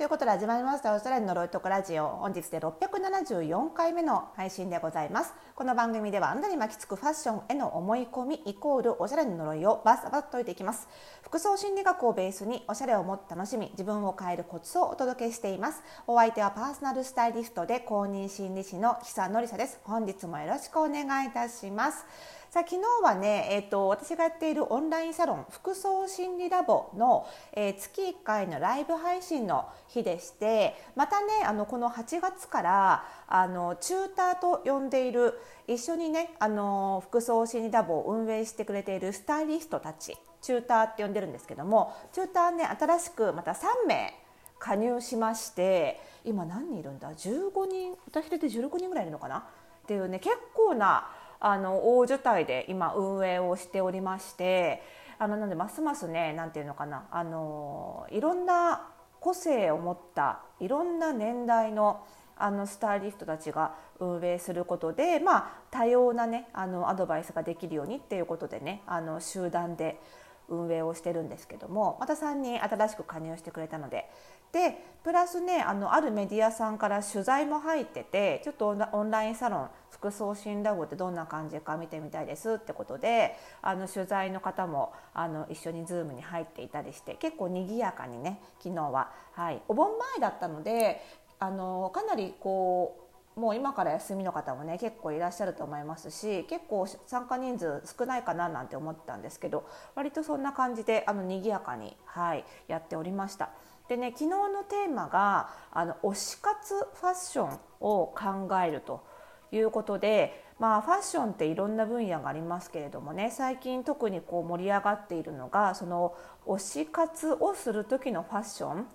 ということで始まりましたオーストラリアの呪いとこラジオ。本日で674回目の配信でございます。この番組ではあなたに巻きつくファッションへの思い込みイコールおしゃれの呪いをバスバス解いていきます。服装心理学をベースにおしゃれをもっと楽しみ自分を変えるコツをお届けしています。お相手はパーソナルスタイリストで公認心理師の久典沙です。本日もよろしくお願いいたします。さあ昨日はね、えーと、私がやっているオンラインサロン服装心理ラボの、えー、月1回のライブ配信の日でしてまたねあのこの8月からあのチューターと呼んでいる一緒にねあの服装心理ラボを運営してくれているスタイリストたちチューターって呼んでるんですけどもチューターね新しくまた3名加入しまして今何人いるんだ？15人私で16人ぐらいいるのかな？っていうね結構なあの大所帯で今運営をしておりましてあのなんでますますね何て言うのかなあのいろんな個性を持ったいろんな年代のあのスタイリストたちが運営することで、まあ、多様な、ね、あのアドバイスができるようにっていうことでねあの集団で運営をしてるんですけどもまた3人新しく加入してくれたので。でプラスねあのあるメディアさんから取材も入っててちょっとオンラインサロン服装診ラボってどんな感じか見てみたいですってことであの取材の方もあの一緒に Zoom に入っていたりして結構賑やかにね昨日は、はい、お盆前だったのであのかなりこうもう今から休みの方もね結構いらっしゃると思いますし結構参加人数少ないかななんて思ってたんですけど割とそんな感じであの賑やかに、はい、やっておりました。でね昨日のテーマがあの推し活ファッションを考えるということで、まあ、ファッションっていろんな分野がありますけれどもね最近特にこう盛り上がっているのがその推し活をする時のファッション。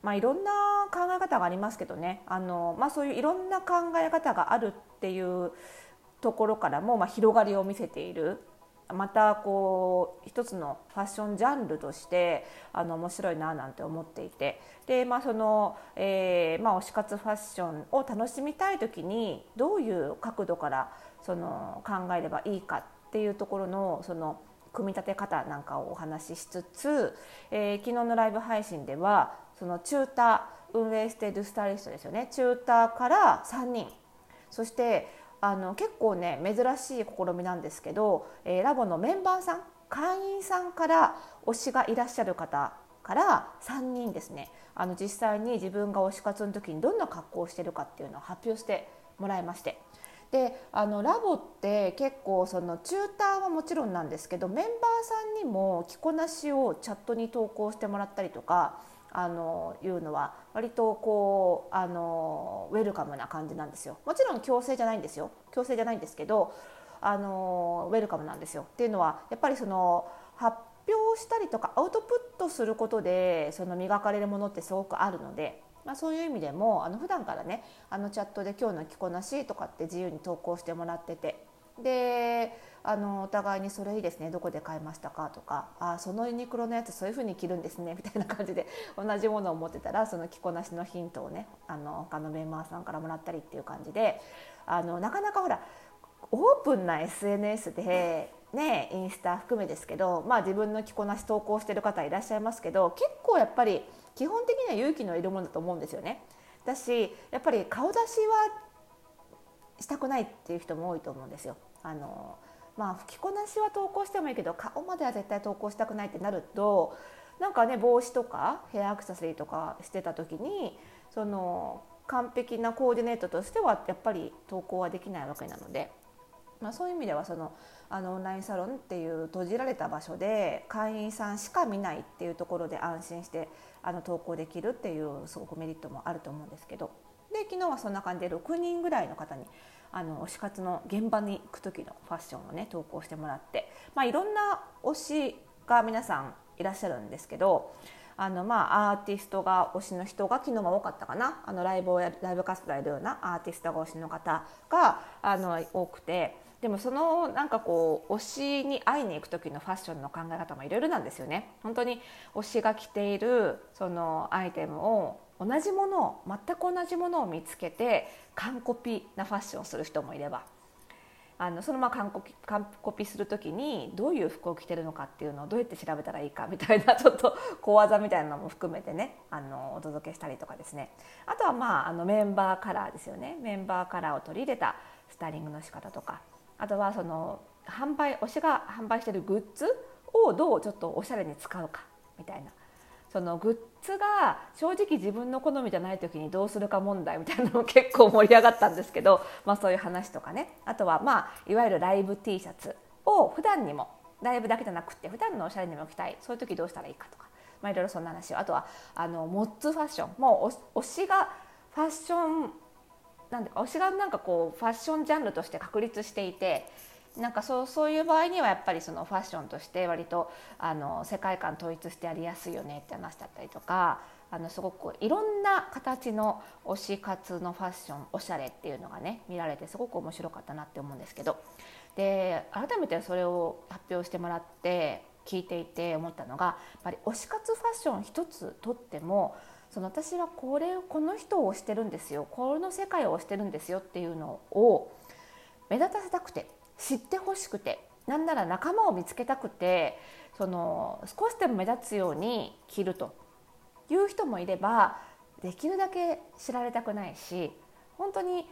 まあ、いろんな考え方がありますけどね。あの、まあ、そういういろんな考え方があるっていうところからも、まあ、広がりを見せている。またこう一つのファッションジャンルとしてあの面白いななんて思っていて。で、まあそのえーまあ、推し活ファッションを楽しみたい時にどういう角度からその考えればいいかっていうところのその組み立て方なんかをお話ししつつ、えー、昨日のライブ配信ではそのチューター運営しているスタイリストですよね。チューターから3人。そしてあの結構ね珍しい試みなんですけど、えー、ラボのメンバーさん会員さんから推しがいらっしゃる方から3人ですね。あの実際に自分が推し活の時にどんな格好をしてるかっていうのを発表してもらいまして。であのラボって結構そのチューターはもちろんなんですけどメンバーさんにも着こなしをチャットに投稿してもらったりとかあのいうのは割とこうあのウェルカムな感じなんですよ。もちろん強制じゃないんですよ。強制じゃないんですけどあのウェルカムなんですよ。っていうのはやっぱりその発表したりとかアウトプットすることでその磨かれるものってすごくあるので、まあ、そういう意味でもあの普段からねあのチャットで今日の着こなしとかって自由に投稿してもらってて。であのお互いに「それいいですねどこで買いましたか?」とか「あそのユニクロのやつそういう風に着るんですね」みたいな感じで同じものを持ってたらその着こなしのヒントをねあの他のメンバーさんからもらったりっていう感じであのなかなかほらオープンな SNS で、ね、インスタ含めですけど、まあ、自分の着こなし投稿してる方いらっしゃいますけど結構やっぱり基本的には勇気のいるものだと思うんですよね。だしやっぱり顔出しはしたくないっていう人も多いと思うんですよ。あのまあ着こなしは投稿してもいいけど顔までは絶対投稿したくないってなるとなんかね帽子とかヘアアクセサリーとかしてた時にその完璧なコーディネートとしてはやっぱり投稿はできないわけなので、まあ、そういう意味ではそのあのオンラインサロンっていう閉じられた場所で会員さんしか見ないっていうところで安心してあの投稿できるっていうすごくメリットもあると思うんですけど。で昨日はそんな感じで6人ぐらいの方にあの推し活の現場に行く時のファッションをね投稿してもらって、まあ、いろんな推しが皆さんいらっしゃるんですけどあのまあアーティストが推しの人が昨日は多かったかな。あのライブをやライブ活動やるようなアーティストが推しの方があの多くてでもそのなんかこう推しに会いに行く時のファッションの考え方もいろいろなんですよね。本当に推しが着ているそのアイテムを同じものを全く同じものを見つけて完コピなファッションをする人もいれば。あのそのまま完コピ完コピする時にどういう服を着てるのかっていうのをどうやって調べたらいいかみたいな ちょっと小技みたいなのも含めてねあのお届けしたりとかですね。あとはまああのメンバーカラーですよね。メンバーカラーを取り入れたスタイリングの仕方とか。あとはその販売推しが販売してるグッズをどうちょっとおしゃれに使うかみたいな。そのグッズが正直自分の好みじゃない時にどうするか問題みたいなのも結構盛り上がったんですけど、まあ、そういう話とかね。あとはまあいわゆるライブ T シャツを普段にもライブだけじゃなくて普段のおしゃれにも着たい。そういう時どうしたらいいかとか、まあ、いろいろそんな話をあとはあのモッツファッション。もう推しがファッションなんで推しがなんかこうファッションジャンルとして確立していてなんかそうそういう場合にはやっぱりそのファッションとして割とあの世界観統一してやりやすいよねって話だったりとかあのすごくいろんな形の推し活のファッションおしゃれっていうのがね見られてすごく面白かったなって思うんですけど。で改めてそれを発表してもらって聞いていて思ったのがやっぱり推し活ファッション一つとってもその私はこれこの人を推してるんですよ。この世界を推してるんですよっていうのを目立たせたくて知ってほしくてなんなら仲間を見つけたくてその少しでも目立つように着ると。いう人もいればできるだけ知られたくないし本当に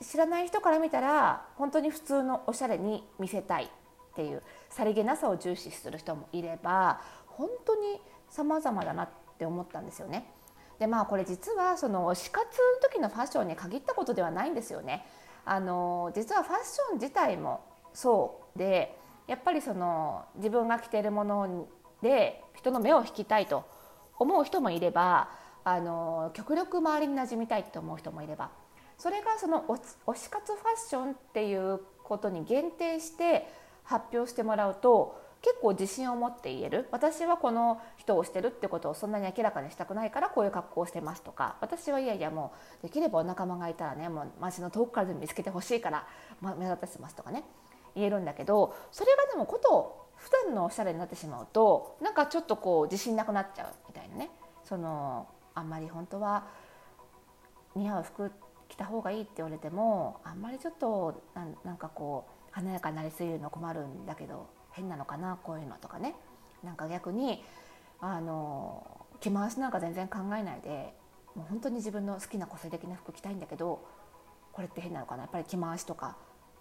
知らない人から見たら本当に普通のおしゃれに見せたいっていうさりげなさを重視する人もいれば本当に様々だなってって思ったんですよね。でまあこれ実はその推し活の時のファッションに限ったことではないんですよね。あの実はファッション自体もそうでやっぱりその自分が着てるもので人の目を引きたいと思う人もいればあの極力周りに馴染みたいと思う人もいればそれがその推し活ファッションっていうことに限定して発表してもらうと結構自信を持って言える。私はこの人をしてるってことをそんなに明らかにしたくないからこういう格好をしてますとか。私はいやいやもうできればお仲間がいたらねもう街の遠くからでも見つけてほしいから、ま、目立たせますとかね。言えるんだけどそれがでもこと普段のおしゃれになってしまうとなんかちょっとこう自信なくなっちゃうみたいなね。そのあんまり本当は似合う服着た方がいいって言われてもあんまりちょっとなんかこう華やかになりすぎるの困るんだけど変なのかなこういうのとかね。なんか逆にあの着回しなんか全然考えないでもう本当に自分の好きな個性的な服着たいんだけどこれって変なのかな。やっぱり着回しとか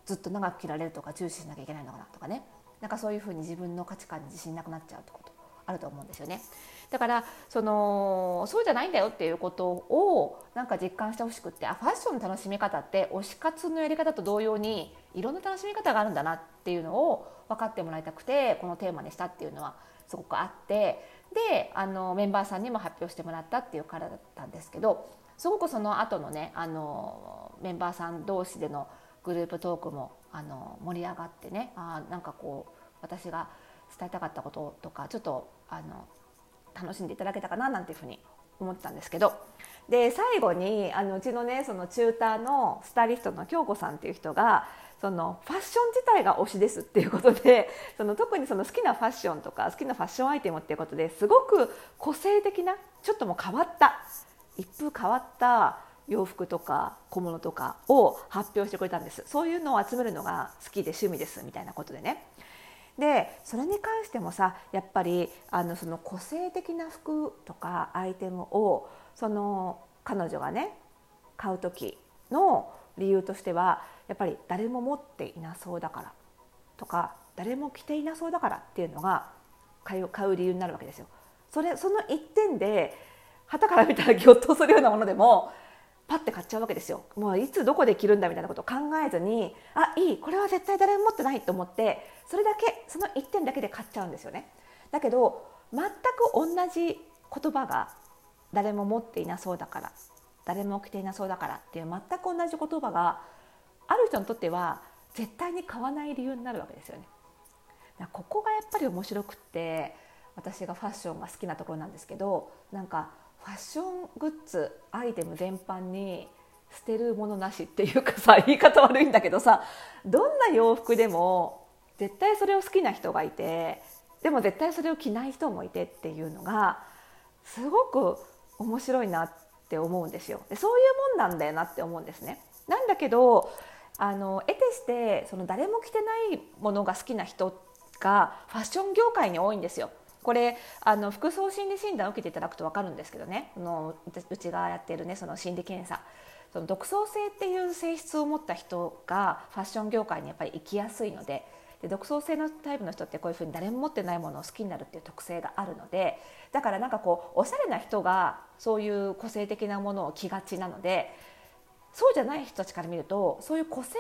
ずっと長く着られるとか重視しなきゃいけないのかなとかね。なんかそういうふうに自分の価値観に自信なくなっちゃうってこと。あると思うんですよね。だからそのそうじゃないんだよっていうことをなんか実感してほしくってあファッションの楽しみ方って推し活のやり方と同様にいろんな楽しみ方があるんだなっていうのを分かってもらいたくてこのテーマにしたっていうのはすごくあってであのメンバーさんにも発表してもらったっていうからだったんですけどすごくその後のねあのメンバーさん同士でのグループトークもあの盛り上がってねあなんかこう私が伝えたかったこととかちょっとあの楽しんでいただけたかななんていうふうに思ってたんですけど。で最後にあのうちのねそのチューターのスタイリストの京子さんっていう人がそのファッション自体が推しですっていうことで その特にその好きなファッションとか好きなファッションアイテムっていうことですごく個性的なちょっともう変わった一風変わった洋服とか小物とかを発表してくれたんです。そういうのを集めるのが好きで趣味ですみたいなことでね。でそれに関してもさやっぱりあのその個性的な服とかアイテムをその彼女がね買う時の理由としてはやっぱり誰も持っていなそうだからとか誰も着ていなそうだからっていうのが買う買う理由になるわけですよ。それその一点で旗から見たらぎょっとするようなものでもパッて買っちゃうわけですよもういつどこで着るんだみたいなことを考えずにあいいこれは絶対誰も持ってないと思ってそれだけその1点だけで買っちゃうんですよねだけど全く同じ言葉が誰も持っていなそうだから誰も着ていなそうだからっていう全く同じ言葉がある人にとっては絶対に買わない理由になるわけですよね。ここがやっぱり面白くって私がファッションが好きなところなんですけどなんかファッショングッズアイテム全般に捨てるものなしっていうかさ言い方悪いんだけどさどんな洋服でも絶対それを好きな人がいてでも絶対それを着ない人もいてっていうのがすごく面白いなって思うんですよでそういうもんなんだよなって思うんですね。なんだけどあの得てしてその誰も着てないものが好きな人がファッション業界に多いんですよ。これあの服装心理診断を受けていただくと分かるんですけどね。のうちがやってるねその心理検査。その独創性っていう性質を持った人がファッション業界にやっぱり行きやすいのでで独創性のタイプの人ってこういうふうに誰も持ってないものを好きになるっていう特性があるのでだからなんかこうおしゃれな人がそういう個性的なものを着がちなのでそうじゃない人たちから見るとそういう個性的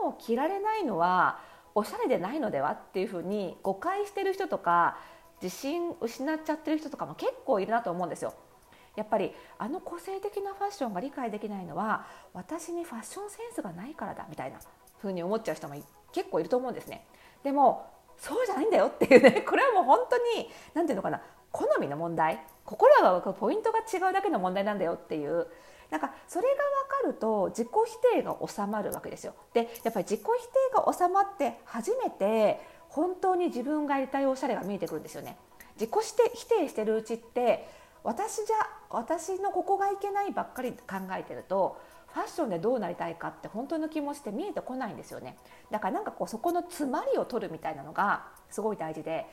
なものを着られないのはおしゃれでないのではっていうふうに誤解してる人とか自信失っちゃってる人とかも結構いるなと思うんですよ。やっぱりあの個性的なファッションが理解できないのは私にファッションセンスがないからだみたいな風に思っちゃう人も結構いると思うんですね。でもそうじゃないんだよっていうね これはもう本当に何ていうのかな好みの問題心がポイントが違うだけの問題なんだよっていうなんかそれが分かると自己否定が収まるわけですよ。でやっぱり自己否定が収まって初めて本当に自分がやりたいおしゃれが見えてくるんですよね。自己して否定してるうちって私じゃ私のここがいけないばっかり考えてるとファッションでどうなりたいかって本当の気持ちって見えてこないんですよねだからなんかこうそこの詰まりを取るみたいなのがすごい大事で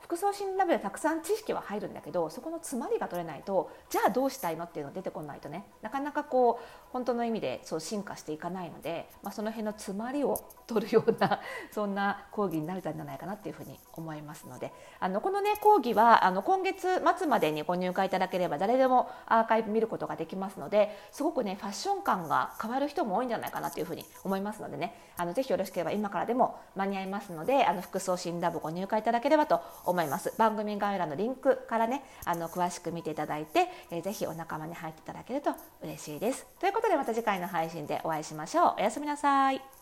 服装診断部でたくさん知識は入るんだけどそこの詰まりが取れないとじゃあどうしたいのっていうのが出てこないとね。なかなかこう本当の意味でそう進化していかないので、まあ、その辺の詰まりを取るような そんな講義になるんじゃないかなっていうふうに思いますので。あのこのね講義はあの今月末までにご入会いただければ誰でもアーカイブ見ることができますのですごくねファッション感が変わる人も多いんじゃないかなというふうに思いますのでね。あのぜひよろしければ今からでも間に合いますのであの服装診断部ご入会いただければと思います。番組概要欄のリンクからねあの詳しく見ていただいて、えー、ぜひお仲間に入っていただけると嬉しいです。ということでまた次回の配信でお会いしましょう。おやすみなさい。